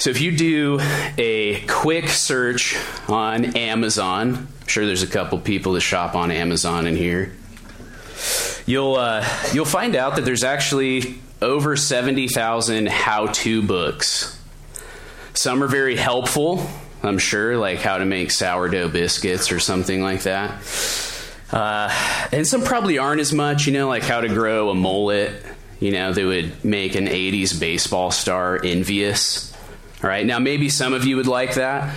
So if you do a quick search on Amazon, I'm sure there's a couple people that shop on Amazon in here. You'll uh, you'll find out that there's actually over 70,000 how-to books. Some are very helpful, I'm sure, like how to make sourdough biscuits or something like that. Uh, and some probably aren't as much, you know, like how to grow a mullet, you know, that would make an 80s baseball star envious. All right, now maybe some of you would like that.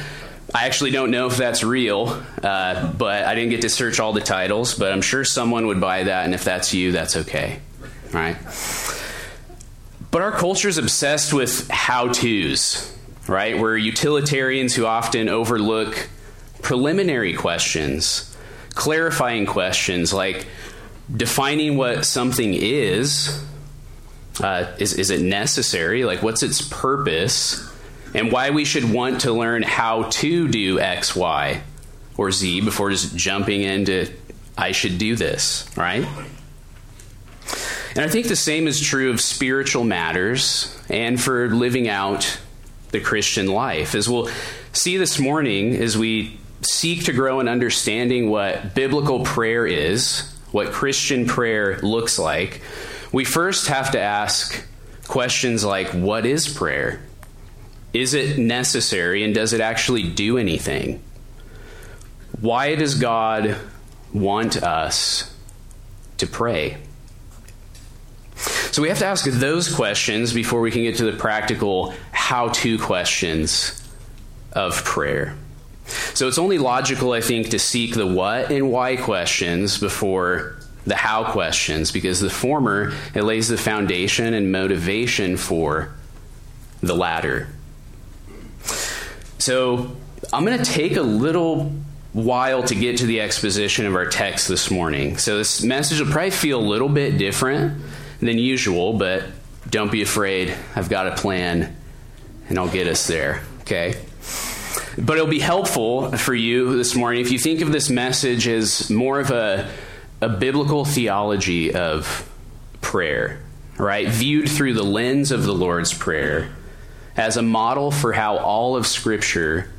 I actually don't know if that's real, uh, but I didn't get to search all the titles, but I'm sure someone would buy that, and if that's you, that's okay. All right? But our culture is obsessed with how to's, right? We're utilitarians who often overlook preliminary questions, clarifying questions like defining what something is. Uh, is, is it necessary? Like, what's its purpose? And why we should want to learn how to do X, Y, or Z before just jumping into, I should do this, right? And I think the same is true of spiritual matters and for living out the Christian life. As we'll see this morning, as we seek to grow in understanding what biblical prayer is, what Christian prayer looks like, we first have to ask questions like what is prayer? Is it necessary and does it actually do anything? Why does God want us to pray? So we have to ask those questions before we can get to the practical how to questions of prayer. So it's only logical, I think, to seek the what and why questions before the how questions, because the former, it lays the foundation and motivation for the latter. So I'm going to take a little while to get to the exposition of our text this morning. So this message will probably feel a little bit different than usual, but don't be afraid. I've got a plan and I'll get us there, okay? But it'll be helpful for you this morning if you think of this message as more of a, a biblical theology of prayer, right? Viewed through the lens of the Lord's Prayer as a model for how all of Scripture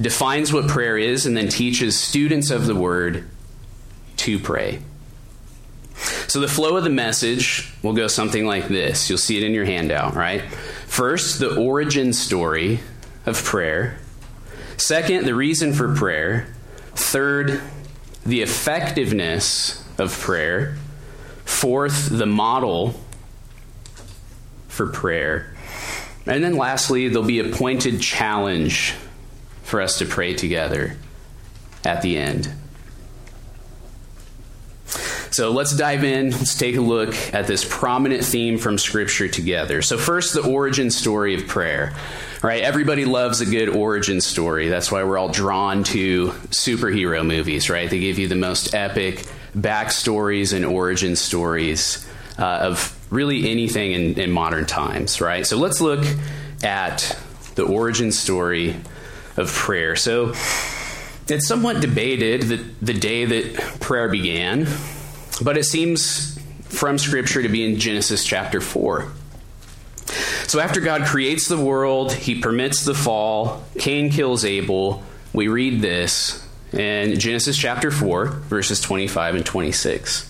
defines what prayer is and then teaches students of the Word to pray. So, the flow of the message will go something like this. You'll see it in your handout, right? First, the origin story of prayer. Second, the reason for prayer. Third, the effectiveness of prayer. Fourth, the model for prayer. And then lastly, there'll be a pointed challenge for us to pray together at the end. So let's dive in. Let's take a look at this prominent theme from Scripture together. So, first, the origin story of prayer. Right? Everybody loves a good origin story. That's why we're all drawn to superhero movies, right? They give you the most epic backstories and origin stories uh, of really anything in, in modern times, right? So, let's look at the origin story of prayer. So, it's somewhat debated that the day that prayer began but it seems from Scripture to be in Genesis chapter 4. So after God creates the world, he permits the fall, Cain kills Abel. We read this in Genesis chapter 4, verses 25 and 26.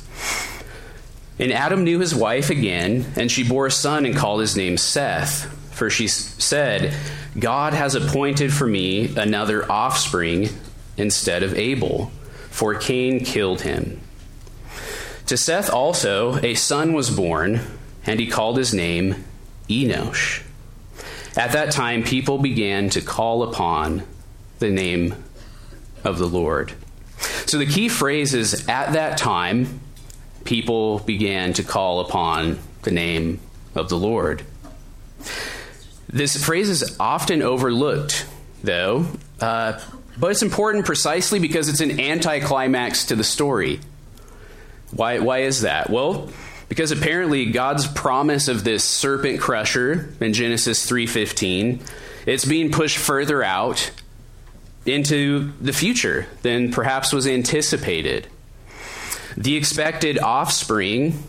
And Adam knew his wife again, and she bore a son and called his name Seth. For she said, God has appointed for me another offspring instead of Abel, for Cain killed him. To Seth also a son was born, and he called his name Enosh. At that time, people began to call upon the name of the Lord. So the key phrase is at that time, people began to call upon the name of the Lord. This phrase is often overlooked, though, uh, but it's important precisely because it's an anticlimax to the story. Why, why is that? Well, because apparently God's promise of this serpent crusher in Genesis 3:15, it's being pushed further out into the future than perhaps was anticipated. The expected offspring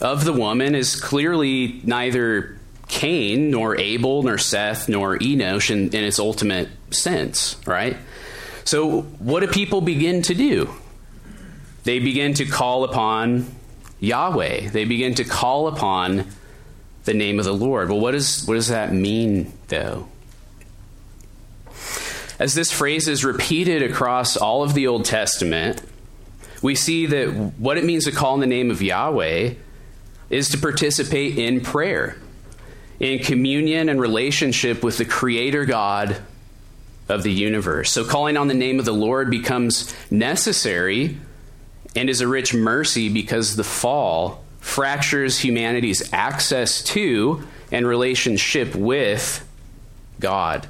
of the woman is clearly neither Cain, nor Abel, nor Seth, nor Enosh in, in its ultimate sense, right? So, what do people begin to do? They begin to call upon Yahweh. They begin to call upon the name of the Lord. Well, what, is, what does that mean, though? As this phrase is repeated across all of the Old Testament, we see that what it means to call in the name of Yahweh is to participate in prayer, in communion and relationship with the Creator God of the universe. So, calling on the name of the Lord becomes necessary and is a rich mercy because the fall fractures humanity's access to and relationship with God.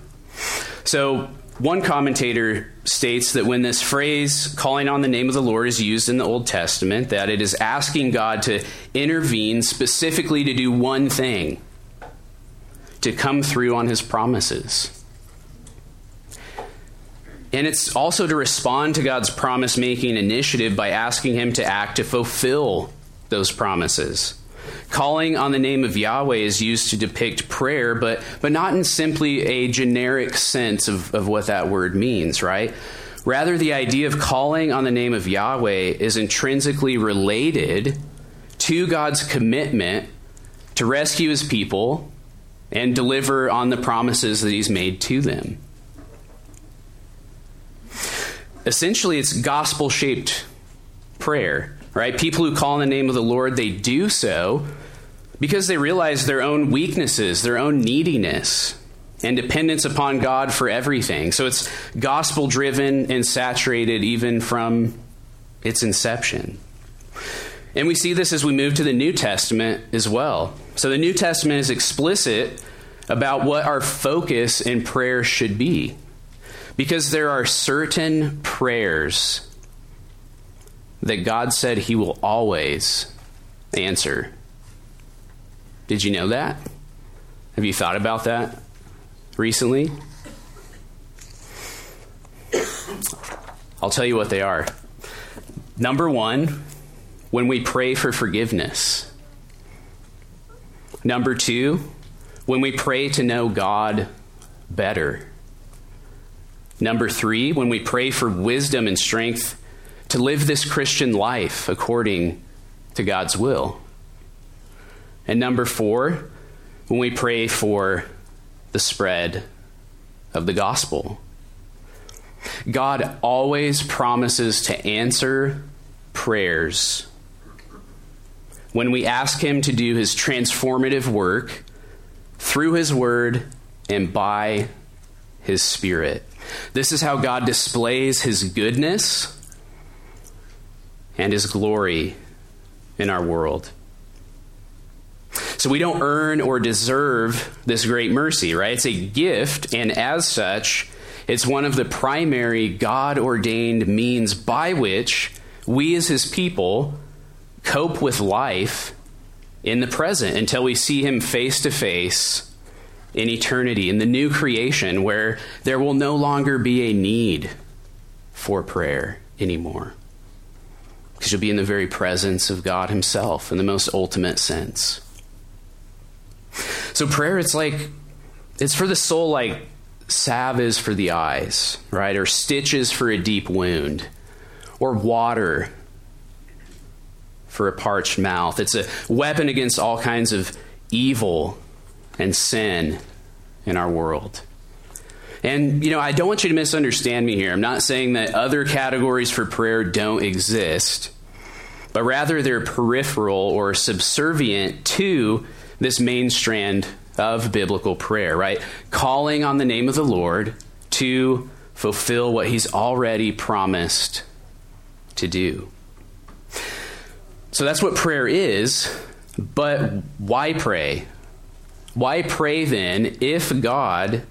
So, one commentator states that when this phrase, calling on the name of the Lord, is used in the Old Testament, that it is asking God to intervene specifically to do one thing to come through on his promises. And it's also to respond to God's promise making initiative by asking him to act to fulfill those promises. Calling on the name of Yahweh is used to depict prayer, but, but not in simply a generic sense of, of what that word means, right? Rather, the idea of calling on the name of Yahweh is intrinsically related to God's commitment to rescue his people and deliver on the promises that he's made to them. Essentially, it's gospel shaped prayer right? People who call on the name of the Lord, they do so because they realize their own weaknesses, their own neediness, and dependence upon God for everything. So it's gospel driven and saturated even from its inception. And we see this as we move to the New Testament as well. So the New Testament is explicit about what our focus in prayer should be. Because there are certain prayers that God said He will always answer. Did you know that? Have you thought about that recently? I'll tell you what they are. Number one, when we pray for forgiveness. Number two, when we pray to know God better. Number three, when we pray for wisdom and strength to live this Christian life according to God's will. And number four, when we pray for the spread of the gospel. God always promises to answer prayers when we ask Him to do His transformative work through His Word and by His Spirit. This is how God displays His goodness and his glory in our world. So we don't earn or deserve this great mercy, right? It's a gift, and as such, it's one of the primary God ordained means by which we as his people cope with life in the present until we see him face to face in eternity, in the new creation, where there will no longer be a need for prayer anymore because you'll be in the very presence of God Himself in the most ultimate sense. So, prayer, it's like, it's for the soul like salve is for the eyes, right? Or stitches for a deep wound, or water for a parched mouth. It's a weapon against all kinds of evil and sin in our world. And, you know, I don't want you to misunderstand me here. I'm not saying that other categories for prayer don't exist, but rather they're peripheral or subservient to this main strand of biblical prayer, right? Calling on the name of the Lord to fulfill what he's already promised to do. So that's what prayer is, but why pray? Why pray then if God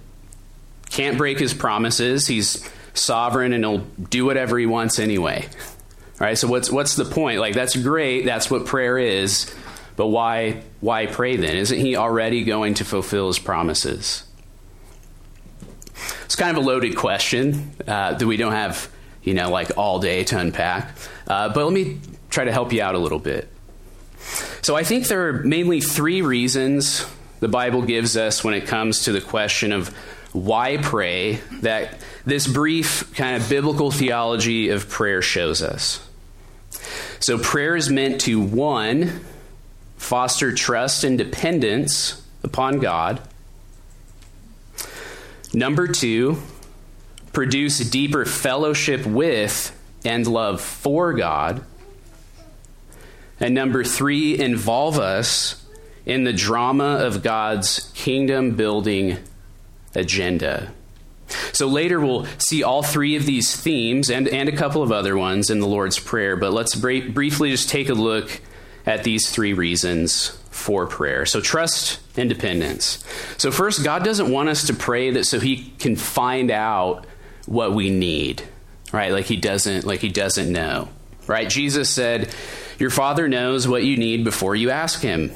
can't break his promises. He's sovereign and he'll do whatever he wants anyway. All right? So what's what's the point? Like that's great. That's what prayer is. But why why pray then? Isn't he already going to fulfill his promises? It's kind of a loaded question uh, that we don't have, you know, like all day to unpack. Uh, but let me try to help you out a little bit. So I think there are mainly three reasons the Bible gives us when it comes to the question of why pray that this brief kind of biblical theology of prayer shows us. So, prayer is meant to one, foster trust and dependence upon God. Number two, produce deeper fellowship with and love for God. And number three, involve us in the drama of God's kingdom building agenda. So later we'll see all three of these themes and, and a couple of other ones in the Lord's Prayer, but let's bra- briefly just take a look at these three reasons for prayer. So trust and dependence. So first, God doesn't want us to pray that so he can find out what we need. Right? Like he doesn't like he doesn't know. Right? Jesus said, "Your Father knows what you need before you ask him."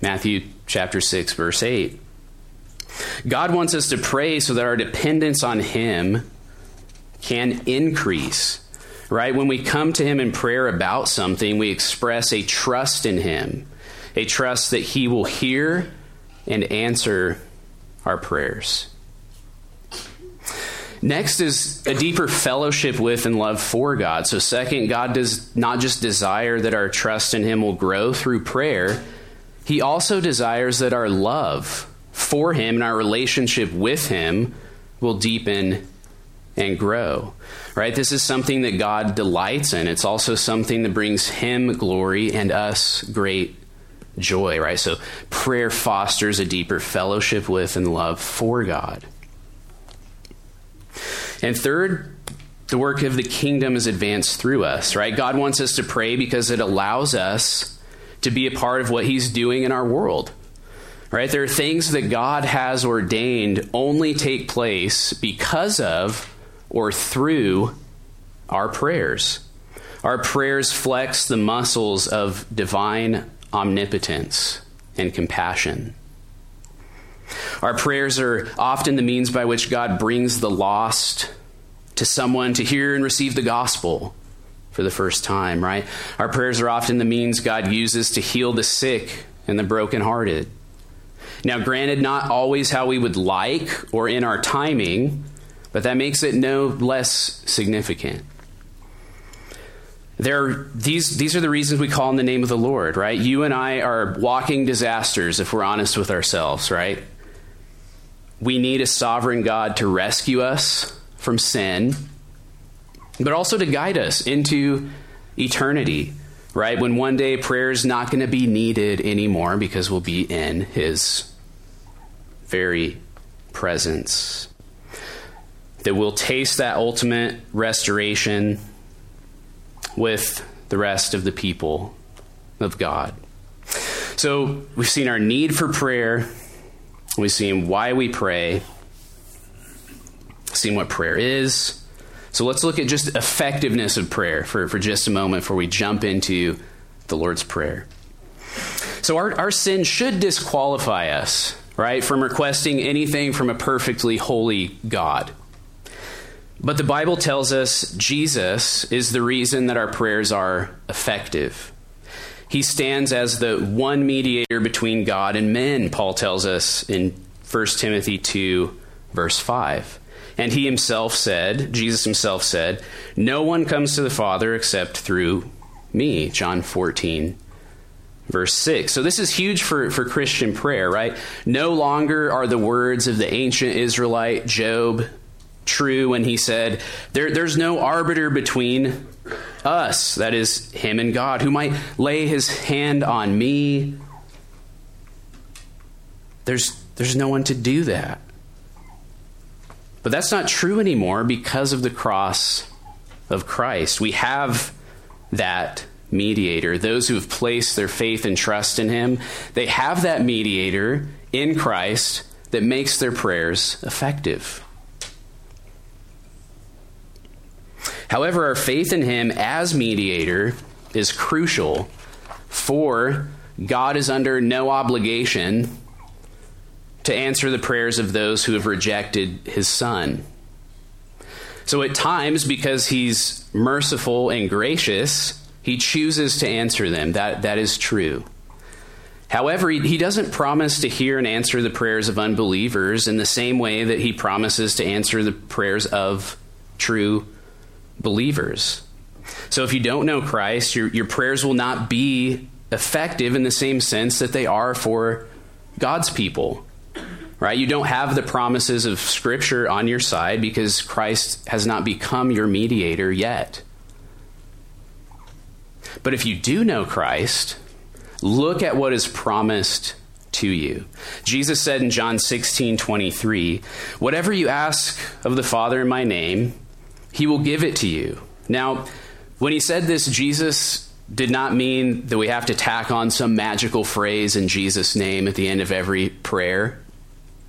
Matthew chapter 6 verse 8. God wants us to pray so that our dependence on Him can increase. Right? When we come to Him in prayer about something, we express a trust in Him, a trust that He will hear and answer our prayers. Next is a deeper fellowship with and love for God. So, second, God does not just desire that our trust in Him will grow through prayer, He also desires that our love for Him and our relationship with Him will deepen and grow. Right? This is something that God delights in. It's also something that brings Him glory and us great joy, right? So prayer fosters a deeper fellowship with and love for God. And third, the work of the kingdom is advanced through us, right? God wants us to pray because it allows us to be a part of what He's doing in our world. Right? There are things that God has ordained only take place because of or through our prayers. Our prayers flex the muscles of divine omnipotence and compassion. Our prayers are often the means by which God brings the lost to someone to hear and receive the gospel for the first time, right? Our prayers are often the means God uses to heal the sick and the brokenhearted. Now, granted, not always how we would like or in our timing, but that makes it no less significant. There are, these, these are the reasons we call in the name of the Lord, right? You and I are walking disasters if we're honest with ourselves, right? We need a sovereign God to rescue us from sin, but also to guide us into eternity, right? When one day prayer is not going to be needed anymore because we'll be in His very presence. That we'll taste that ultimate restoration with the rest of the people of God. So we've seen our need for prayer, we've seen why we pray, seen what prayer is. So let's look at just effectiveness of prayer for, for just a moment before we jump into the Lord's Prayer. So our, our sin should disqualify us, right, from requesting anything from a perfectly holy God. But the Bible tells us Jesus is the reason that our prayers are effective. He stands as the one mediator between God and men, Paul tells us in 1 Timothy 2, verse 5. And he himself said, Jesus himself said, No one comes to the Father except through me. John 14, verse 6. So this is huge for, for Christian prayer, right? No longer are the words of the ancient Israelite Job true when he said, there, There's no arbiter between us, that is, him and God, who might lay his hand on me. There's, there's no one to do that. But that's not true anymore because of the cross of Christ. We have that mediator. Those who have placed their faith and trust in him, they have that mediator in Christ that makes their prayers effective. However, our faith in him as mediator is crucial, for God is under no obligation to answer the prayers of those who have rejected his son. So at times, because he's merciful and gracious, he chooses to answer them. That, that is true. However, he, doesn't promise to hear and answer the prayers of unbelievers in the same way that he promises to answer the prayers of true believers. So if you don't know Christ, your, your prayers will not be effective in the same sense that they are for God's people. Right? You don't have the promises of Scripture on your side because Christ has not become your mediator yet. But if you do know Christ, look at what is promised to you. Jesus said in John 16 23, Whatever you ask of the Father in my name, he will give it to you. Now, when he said this, Jesus did not mean that we have to tack on some magical phrase in Jesus' name at the end of every prayer,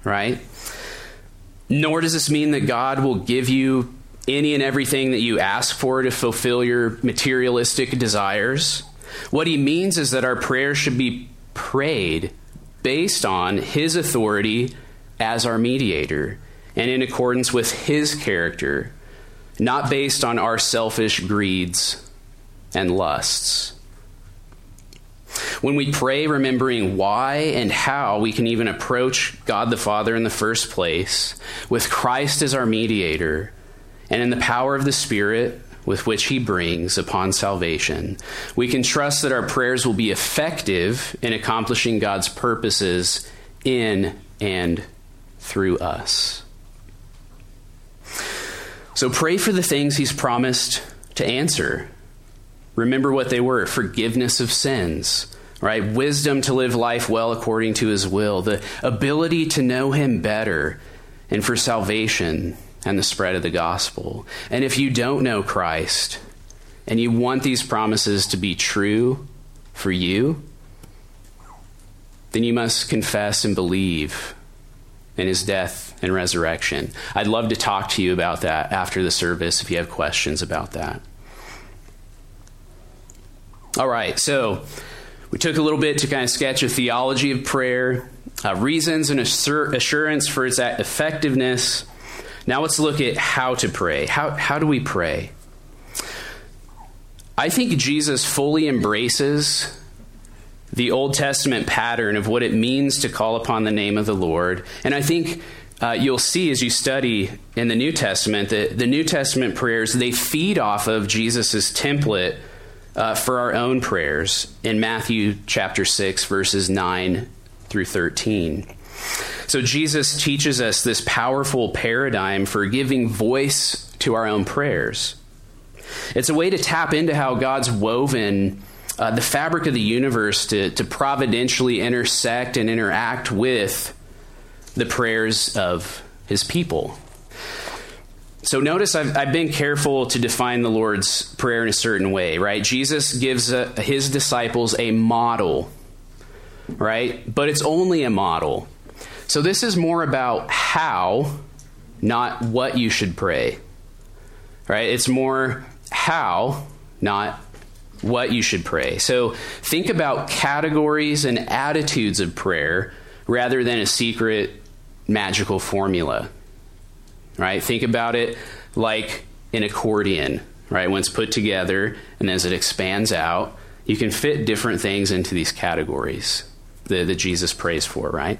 right? Nor does this mean that God will give you any and everything that you ask for to fulfill your materialistic desires. What he means is that our prayers should be prayed based on his authority as our mediator and in accordance with his character, not based on our selfish greeds and lusts. When we pray, remembering why and how we can even approach God the Father in the first place, with Christ as our mediator, and in the power of the Spirit with which He brings upon salvation, we can trust that our prayers will be effective in accomplishing God's purposes in and through us. So pray for the things He's promised to answer. Remember what they were forgiveness of sins, right? Wisdom to live life well according to His will, the ability to know Him better, and for salvation and the spread of the gospel. And if you don't know Christ and you want these promises to be true for you, then you must confess and believe in his death and resurrection. I'd love to talk to you about that after the service if you have questions about that. All right, so we took a little bit to kind of sketch a theology of prayer, uh, reasons and assur- assurance for its effectiveness now let's look at how to pray. How, how do we pray? I think Jesus fully embraces the Old Testament pattern of what it means to call upon the name of the Lord. And I think uh, you'll see as you study in the New Testament that the New Testament prayers, they feed off of Jesus' template uh, for our own prayers in Matthew chapter 6, verses 9 through 13. So Jesus teaches us this powerful paradigm for giving voice to our own prayers. It's a way to tap into how God's woven uh, the fabric of the universe to, to providentially intersect and interact with the prayers of his people. So notice I've, I've, been careful to define the Lord's Prayer in a certain way, right? Jesus gives a, uh, his disciples a model, right? But it's only a model. So this is more about how, not what you should pray. Right? It's more how, not what you should pray. So think about categories and attitudes of prayer rather than a secret magical formula. Right? Think about it like an accordion, right? When it's put together and as it expands out, you can fit different things into these categories that, that Jesus prays for, right?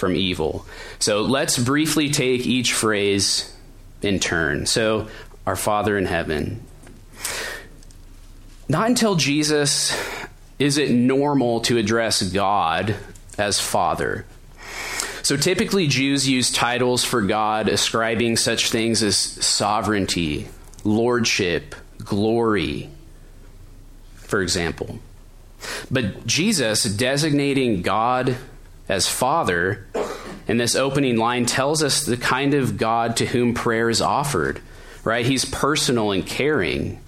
from evil. So let's briefly take each phrase in turn. So, our Father in heaven. Not until Jesus is it normal to address God as Father. So typically, Jews use titles for God ascribing such things as sovereignty, lordship, glory, for example. But Jesus designating God as Father, in this opening line tells us the kind of God to whom prayer is offered, right? He's personal and caring.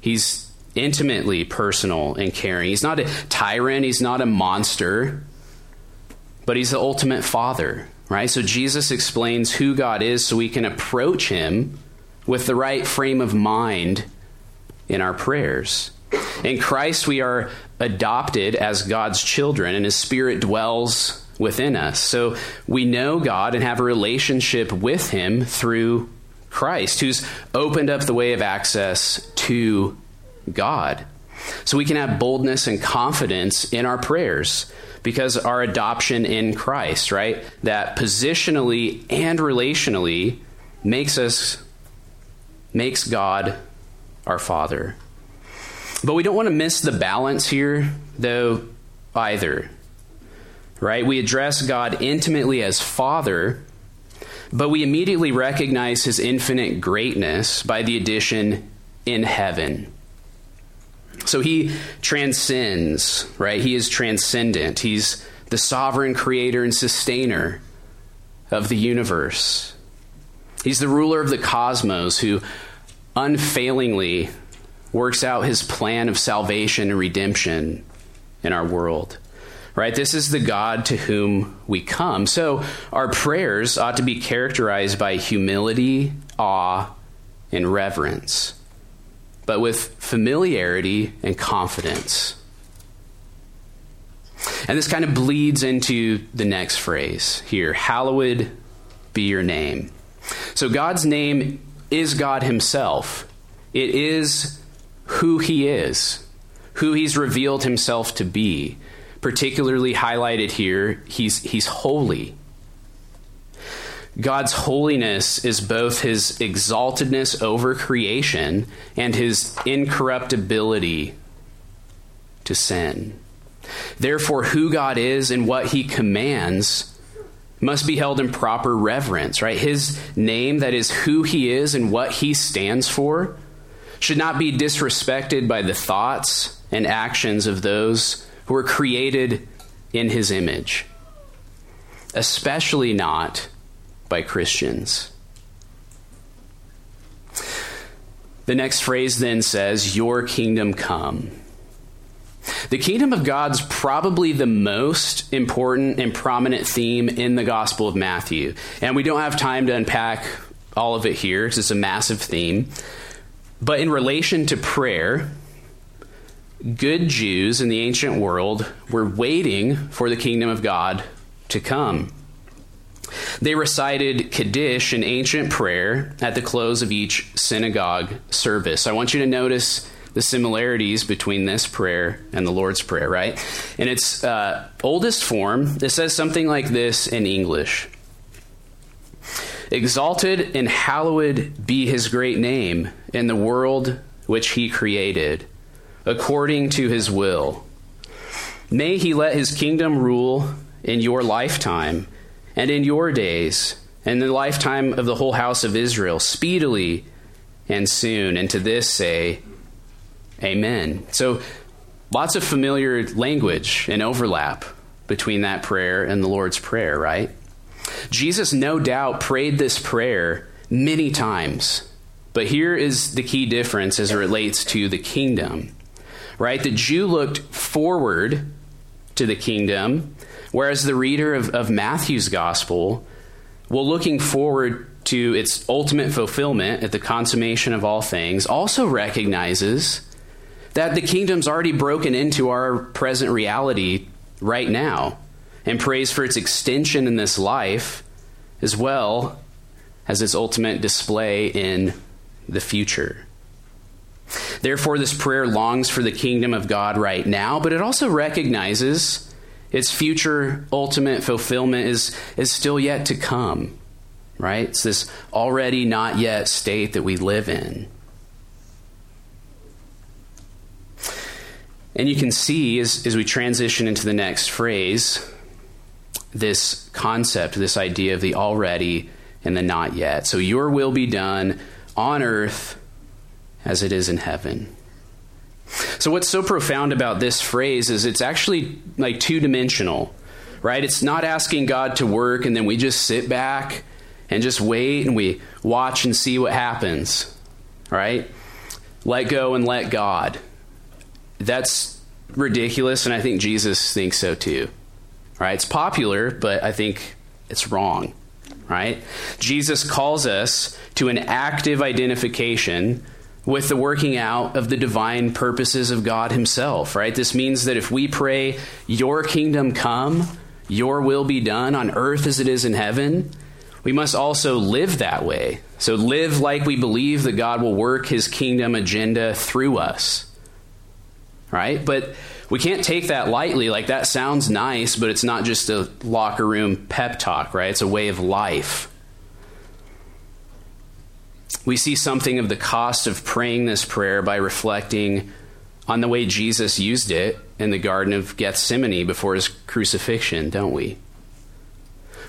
He's intimately personal and caring. He's not a tyrant, he's not a monster, but he's the ultimate father, right? So Jesus explains who God is so we can approach him with the right frame of mind in our prayers. In Christ, we are adopted as God's children, and His Spirit dwells within us. So we know God and have a relationship with Him through Christ, who's opened up the way of access to God. So we can have boldness and confidence in our prayers because our adoption in Christ, right? That positionally and relationally makes us makes God our Father. But we don't want to miss the balance here, though, either. Right? We address God intimately as Father, but we immediately recognize his infinite greatness by the addition in heaven. So he transcends, right? He is transcendent. He's the sovereign creator and sustainer of the universe. He's the ruler of the cosmos who unfailingly works out his plan of salvation and redemption in our world. Right? This is the God to whom we come. So our prayers ought to be characterized by humility, awe, and reverence, but with familiarity and confidence. And this kind of bleeds into the next phrase here Hallowed be your name. So God's name is God Himself. It is who he is, who he's revealed himself to be. Particularly highlighted here, he's, he's holy. God's holiness is both his exaltedness over creation and his incorruptibility to sin. Therefore, who God is and what he commands must be held in proper reverence, right? His name, that is who he is and what he stands for, should not be disrespected by the thoughts and actions of those who were created in his image, especially not by Christians. The next phrase then says, Your kingdom come. The kingdom of God's probably the most important and prominent theme in the Gospel of Matthew. And we don't have time to unpack all of it here because it's a massive theme. But in relation to prayer, good Jews in the ancient world were waiting for the kingdom of God to come. They recited Kaddish, an ancient prayer, at the close of each synagogue service. I want you to notice the similarities between this prayer and the Lord's Prayer, right? In its uh, oldest form, it says something like this in English Exalted and hallowed be his great name in the world which he created, according to his will. May he let his kingdom rule in your lifetime and in your days and the lifetime of the whole house of Israel, speedily and soon. And to this say, Amen. So, lots of familiar language and overlap between that prayer and the Lord's Prayer, right? Jesus, no doubt, prayed this prayer many times. But here is the key difference as it relates to the kingdom, right? The Jew looked forward to the kingdom, whereas the reader of, of Matthew's gospel, well, looking forward to its ultimate fulfillment at the consummation of all things, also recognizes that the kingdom's already broken into our present reality right now and prays for its extension in this life as well as its ultimate display in the future. Therefore, this prayer longs for the kingdom of God right now, but it also recognizes its future ultimate fulfillment is, is still yet to come, right? It's this already not yet state that we live in. And you can see as, as we transition into the next phrase this concept, this idea of the already and the not yet. So, your will be done on earth as it is in heaven. So, what's so profound about this phrase is it's actually like two dimensional, right? It's not asking God to work and then we just sit back and just wait and we watch and see what happens, right? Let go and let God. that's ridiculous, and I think Jesus thinks so too. Right? It's popular, but I think it's wrong. Right? Jesus calls us to an active identification with the working out of the divine purposes of God Himself, right? This means that if we pray, Your kingdom come, Your will be done on earth as it is in heaven, we must also live that way. So live like we believe that God will work His kingdom agenda through us, right? But we can't take that lightly. Like, that sounds nice, but it's not just a locker room pep talk, right? It's a way of life we see something of the cost of praying this prayer by reflecting on the way Jesus used it in the Garden of Gethsemane before his crucifixion, don't we?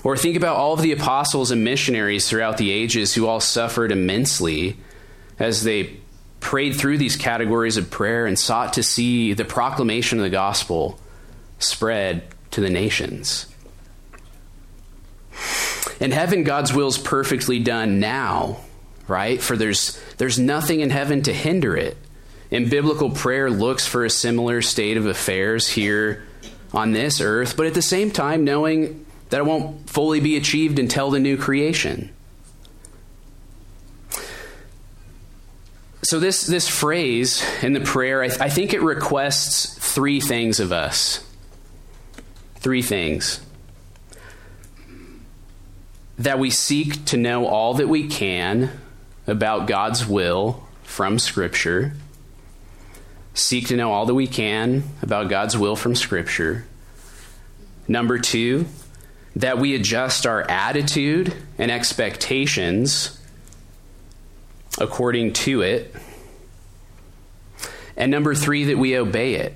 Or think about all of the apostles and missionaries throughout the ages who all suffered immensely as they prayed through these categories of prayer and sought to see the proclamation of the gospel spread to the nations. In heaven, God's will is perfectly done now right? For there's there's nothing in heaven to hinder it. And biblical prayer looks for a similar state of affairs here on this earth, but at the same time knowing that it won't fully be achieved until the new creation. So this this phrase in the prayer, I, th- I think it requests three things of us. Three things that we seek to know all that we can about God's will from Scripture. Seek to know all that we can about God's will from Scripture. Number two, that we adjust our attitude and expectations according to it. And number three, that we obey it.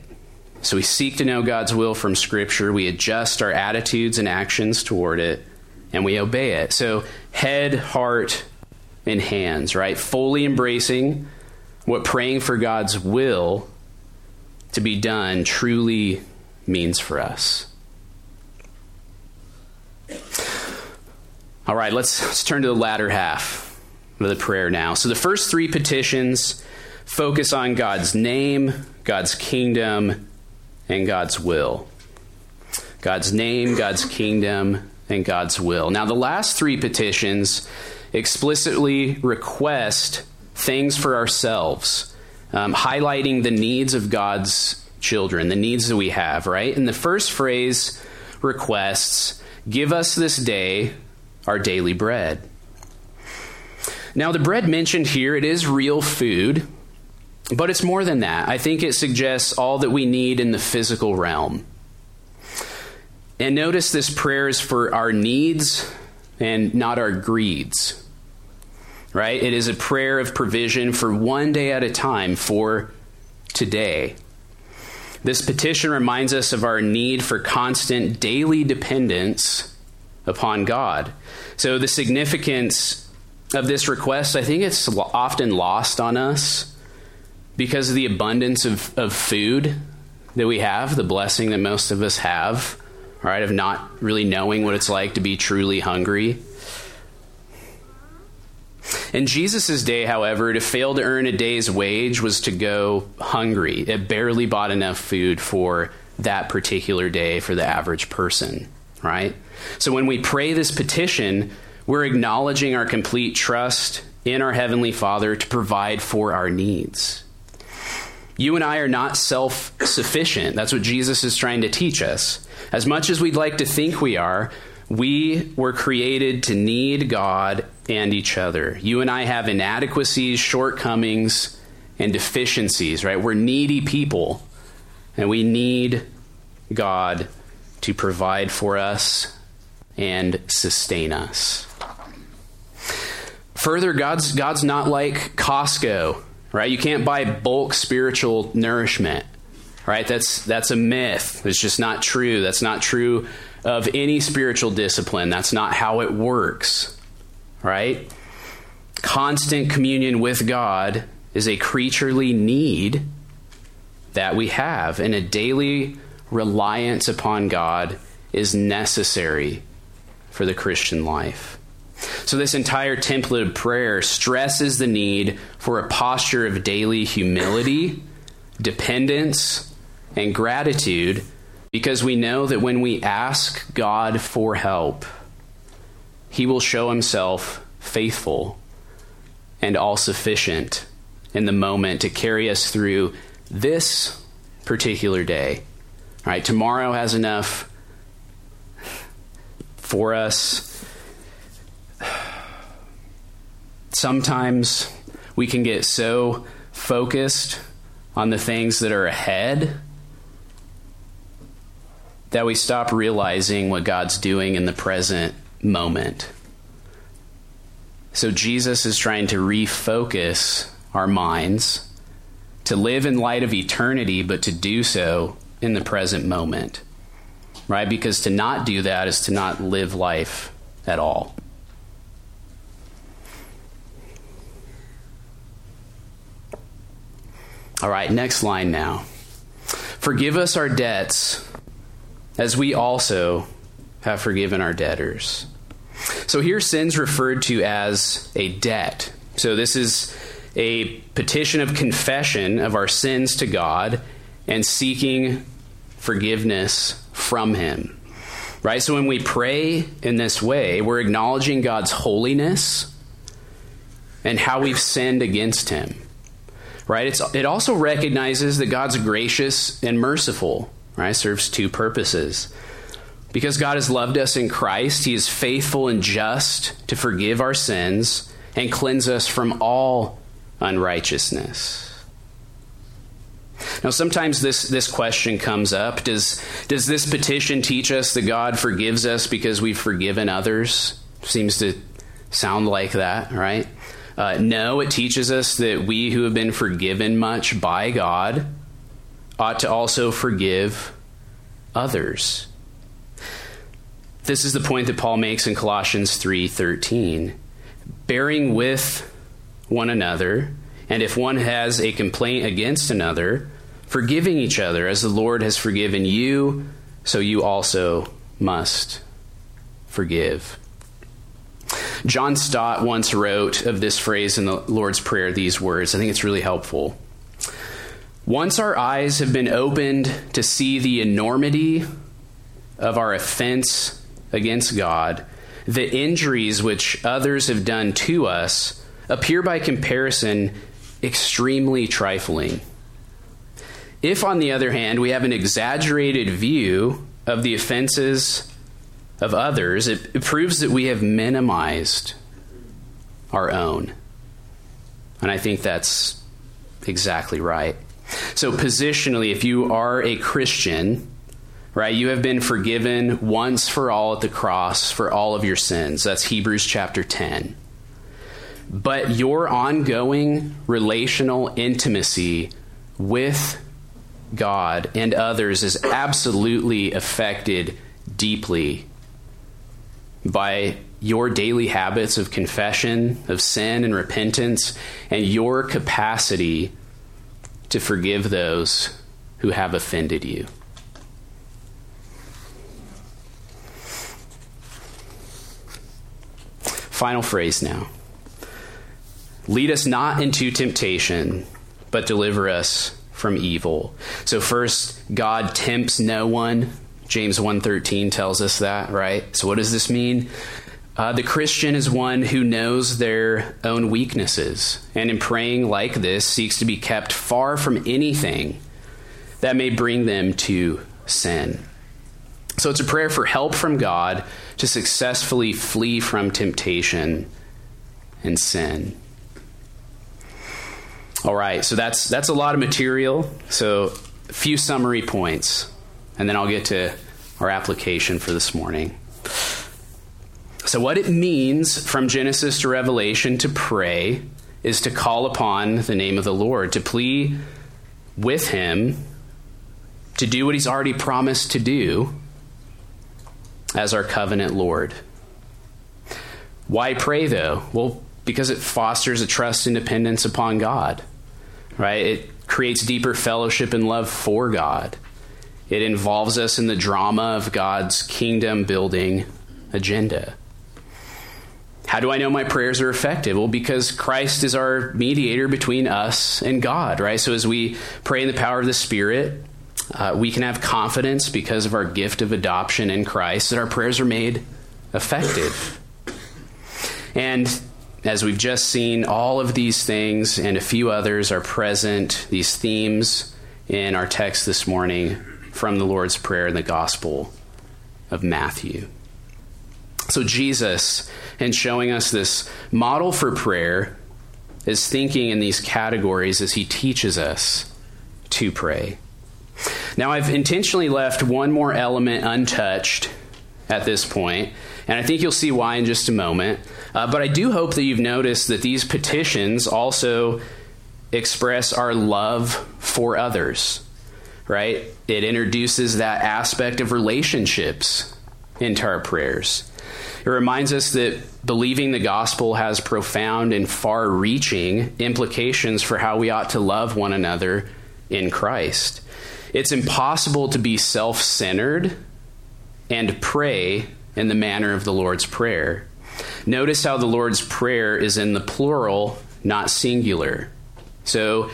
So we seek to know God's will from Scripture, we adjust our attitudes and actions toward it, and we obey it. So, head, heart, in hands, right? Fully embracing what praying for God's will to be done truly means for us. All right, let's, let's turn to the latter half of the prayer now. So the first three petitions focus on God's name, God's kingdom, and God's will. God's name, God's kingdom, and God's will. Now, the last three petitions explicitly request things for ourselves, um, highlighting the needs of God's children, the needs that we have, right? And the first phrase requests, Give us this day our daily bread. Now, the bread mentioned here, it is real food, but it's more than that. I think it suggests all that we need in the physical realm. And notice this prayer is for our needs and not our greeds right? It is a prayer of provision for one day at a time for today. This petition reminds us of our need for constant daily dependence upon God. So, the significance of this request, I think it's often lost on us because of the abundance of, of food that we have, the blessing that most of us have, right, of not really knowing what it's like to be truly hungry. In Jesus' day, however, to fail to earn a day's wage was to go hungry. It barely bought enough food for that particular day for the average person, right? So when we pray this petition, we're acknowledging our complete trust in our Heavenly Father to provide for our needs. You and I are not self sufficient. That's what Jesus is trying to teach us. As much as we'd like to think we are, we were created to need God and each other. You and I have inadequacies, shortcomings, and deficiencies, right? We're needy people, and we need God to provide for us and sustain us. Further, God's, God's not like Costco, right? You can't buy bulk spiritual nourishment, right? That's, that's a myth. It's just not true. That's not true of any spiritual discipline. That's not how it works, right? Constant communion with God is a creaturely need that we have, and a daily reliance upon God is necessary for the Christian life. So, this entire template of prayer stresses the need for a posture of daily humility, dependence and gratitude because we know that when we ask God for help, He will show Himself faithful and all sufficient in the moment to carry us through this particular day. All right, tomorrow has enough for us. Sometimes we can get so focused on the things that are ahead that we stop realizing what God's doing in the present moment. So Jesus is trying to refocus our minds to live in light of eternity, but to do so in the present moment. Right? Because to not do that is to not live life at all. All right, next line now. Forgive us our debts as we also have forgiven our debtors. So here, sin's referred to as a debt. So this is a petition of confession of our sins to God and seeking forgiveness from Him. Right? So when we pray in this way, we're acknowledging God's holiness and how we've sinned against Him. Right? It's, it also recognizes that God's gracious and merciful. Right? Serves two purposes. Because God has loved us in Christ, He is faithful and just to forgive our sins and cleanse us from all unrighteousness. Now, sometimes this, this question comes up does, does this petition teach us that God forgives us because we've forgiven others? Seems to sound like that, right? Uh, no, it teaches us that we who have been forgiven much by God ought to also forgive others. This is the point that Paul makes in Colossians 3:13. Bearing with one another, and if one has a complaint against another, forgiving each other as the Lord has forgiven you, so you also must forgive. John Stott once wrote of this phrase in the Lord's Prayer these words. I think it's really helpful. Once our eyes have been opened to see the enormity of our offense against God, the injuries which others have done to us appear by comparison extremely trifling. If, on the other hand, we have an exaggerated view of the offenses of others, it, it proves that we have minimized our own. And I think that's exactly right. So, positionally, if you are a Christian, right, you have been forgiven once for all at the cross for all of your sins. That's Hebrews chapter 10 but your ongoing relational intimacy with God and others is absolutely affected deeply by your daily habits of confession, of sin and repentance, and your capacity to forgive those who have offended you. Final phrase now. Lead us not into temptation, but deliver us from evil. So first, God tempts no one. James 1:13 tells us that, right? So what does this mean? Uh, the Christian is one who knows their own weaknesses, and in praying like this, seeks to be kept far from anything that may bring them to sin. So it's a prayer for help from God to successfully flee from temptation and sin. All right, so that's that's a lot of material. So a few summary points, and then I'll get to our application for this morning. So what it means from Genesis to Revelation to pray is to call upon the name of the Lord, to plead with him to do what he's already promised to do as our covenant Lord. Why pray though? Well, because it fosters a trust and dependence upon God right? It creates deeper fellowship and love for God. It involves us in the drama of God's kingdom building agenda. How do I know my prayers are effective? Well, because Christ is our mediator between us and God, right? So as we pray in the power of the Spirit, uh, we can have confidence because of our gift of adoption in Christ that our prayers are made effective. And as we've just seen, all of these things and a few others are present, these themes in our text this morning from the Lord's Prayer in the Gospel of Matthew. So, Jesus, in showing us this model for prayer, is thinking in these categories as he teaches us to pray. Now, I've intentionally left one more element untouched at this point, and I think you'll see why in just a moment. Uh, but I do hope that you've noticed that these petitions also express our love for others, right? It introduces that aspect of relationships into our prayers. It reminds us that believing the gospel has profound and far reaching implications for how we ought to love one another in Christ. It's impossible to be self centered and pray in the manner of the Lord's Prayer. Notice how the Lord's Prayer is in the plural, not singular. So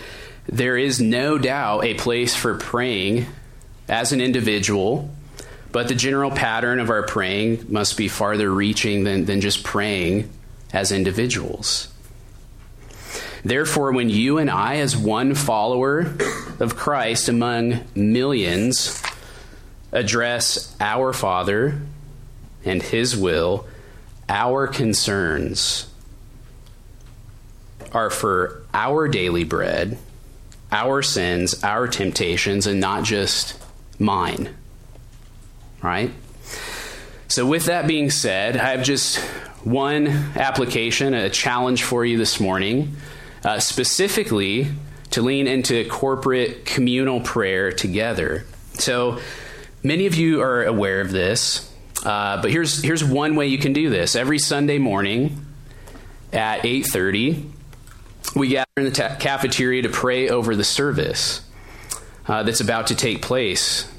there is no doubt a place for praying as an individual, but the general pattern of our praying must be farther reaching than, than just praying as individuals. Therefore, when you and I, as one follower of Christ among millions, address our Father and His will, our concerns are for our daily bread, our sins, our temptations, and not just mine. Right? So, with that being said, I have just one application, a challenge for you this morning, uh, specifically to lean into corporate communal prayer together. So, many of you are aware of this, uh, but here's here's one way you can do this. Every Sunday morning at 8:30, we gather in the ta- cafeteria to pray over the service uh, that's about to take place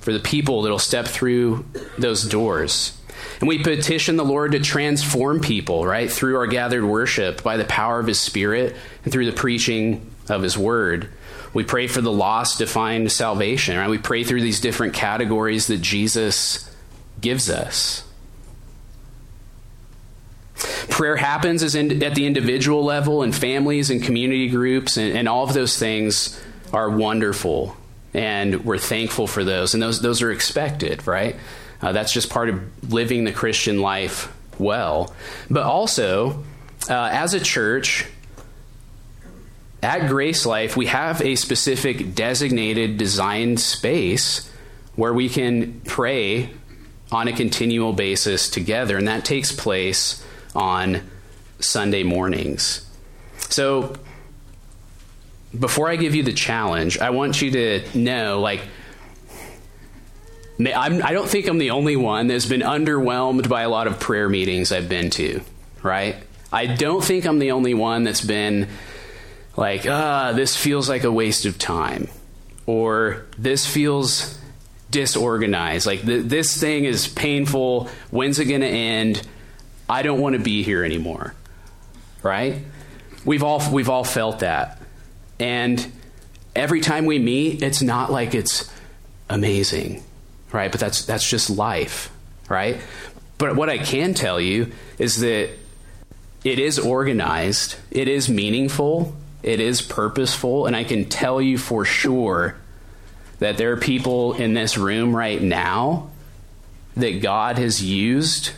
for the people that'll step through those doors. And we petition the Lord to transform people, right, through our gathered worship by the power of His Spirit and through the preaching of His Word. We pray for the lost to find salvation, right? We pray through these different categories that Jesus gives us. Prayer happens as in, at the individual level and families and community groups, and, and all of those things are wonderful, and we're thankful for those, and those those are expected, right? Uh, that's just part of living the Christian life well. But also, uh, as a church, at Grace Life, we have a specific designated designed space where we can pray on a continual basis together, and that takes place on Sunday mornings. So, before I give you the challenge, I want you to know like, I'm, I do not think I'm the only one that's been underwhelmed by a lot of prayer meetings I've been to, right? I don't think I'm the only one that's been like, ah, this feels like a waste of time, or this feels disorganized. Like, th- this thing is painful. When's it going to end? I don't want to be here anymore. Right? We've all, we've all felt that. And every time we meet, it's not like it's amazing. Right? But that's, that's just life. Right? But what I can tell you is that it is organized, it is meaningful, it is purposeful, and I can tell you for sure that there are people in this room right now that God has used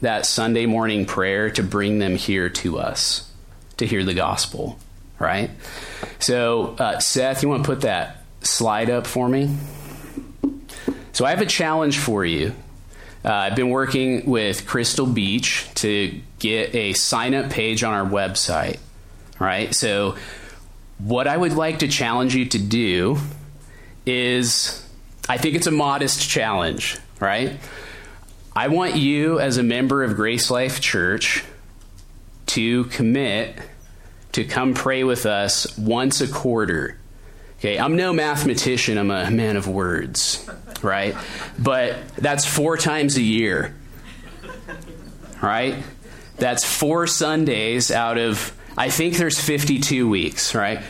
that Sunday morning prayer to bring them here to us to hear the gospel, right? So, uh, Seth, you want to put that slide up for me? So, I have a challenge for you. Uh, I've been working with Crystal Beach to get a sign up page on our website, right? So, what I would like to challenge you to do is I think it's a modest challenge, right? I want you, as a member of Grace Life Church, to commit to come pray with us once a quarter. Okay, I'm no mathematician, I'm a man of words, right? But that's four times a year, right? That's four Sundays out of, I think there's 52 weeks, right?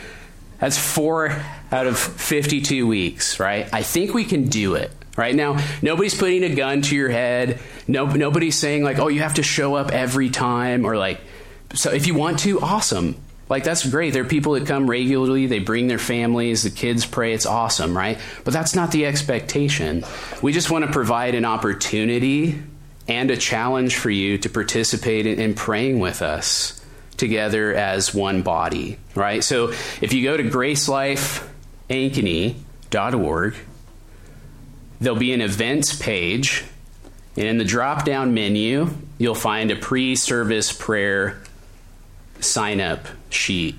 That's four out of 52 weeks, right? I think we can do it. Right now, nobody's putting a gun to your head. No, nobody's saying like, "Oh, you have to show up every time," or like, "So if you want to, awesome." Like that's great. There are people that come regularly. They bring their families. The kids pray. It's awesome, right? But that's not the expectation. We just want to provide an opportunity and a challenge for you to participate in, in praying with us together as one body, right? So if you go to gracelifeankeny.org, there'll be an events page, and in the drop down menu, you'll find a pre service prayer sign up sheet.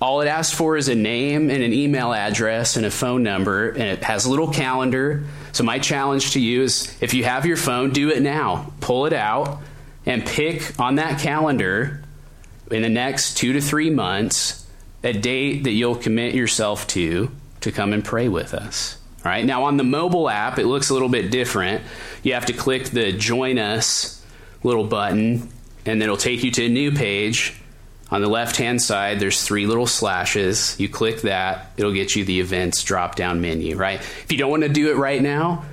All it asks for is a name and an email address and a phone number, and it has a little calendar. So, my challenge to you is if you have your phone, do it now. Pull it out and pick on that calendar in the next two to three months a date that you'll commit yourself to to come and pray with us. All right. Now, on the mobile app, it looks a little bit different. You have to click the Join Us little button, and it'll take you to a new page on the left hand side, there's three little slashes. You click that, it'll get you the events drop down menu, right? If you don't want to do it right now,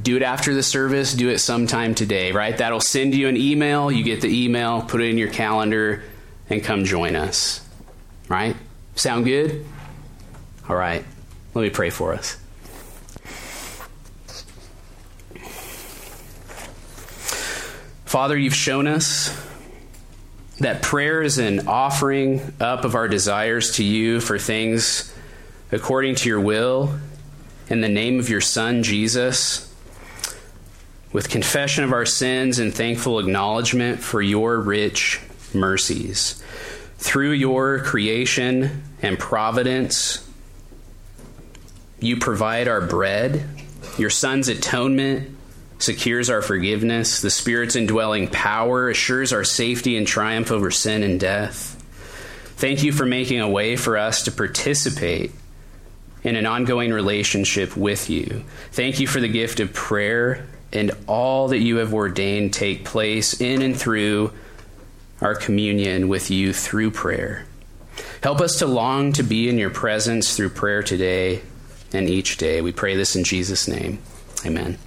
do it after the service, do it sometime today, right? That'll send you an email. You get the email, put it in your calendar, and come join us, right? Sound good? All right, let me pray for us. Father, you've shown us that prayer is an offering up of our desires to you for things according to your will in the name of your Son, Jesus, with confession of our sins and thankful acknowledgement for your rich mercies. Through your creation and providence, you provide our bread. Your Son's atonement secures our forgiveness. The Spirit's indwelling power assures our safety and triumph over sin and death. Thank you for making a way for us to participate in an ongoing relationship with you. Thank you for the gift of prayer and all that you have ordained take place in and through our communion with you through prayer. Help us to long to be in your presence through prayer today and each day. We pray this in Jesus' name. Amen.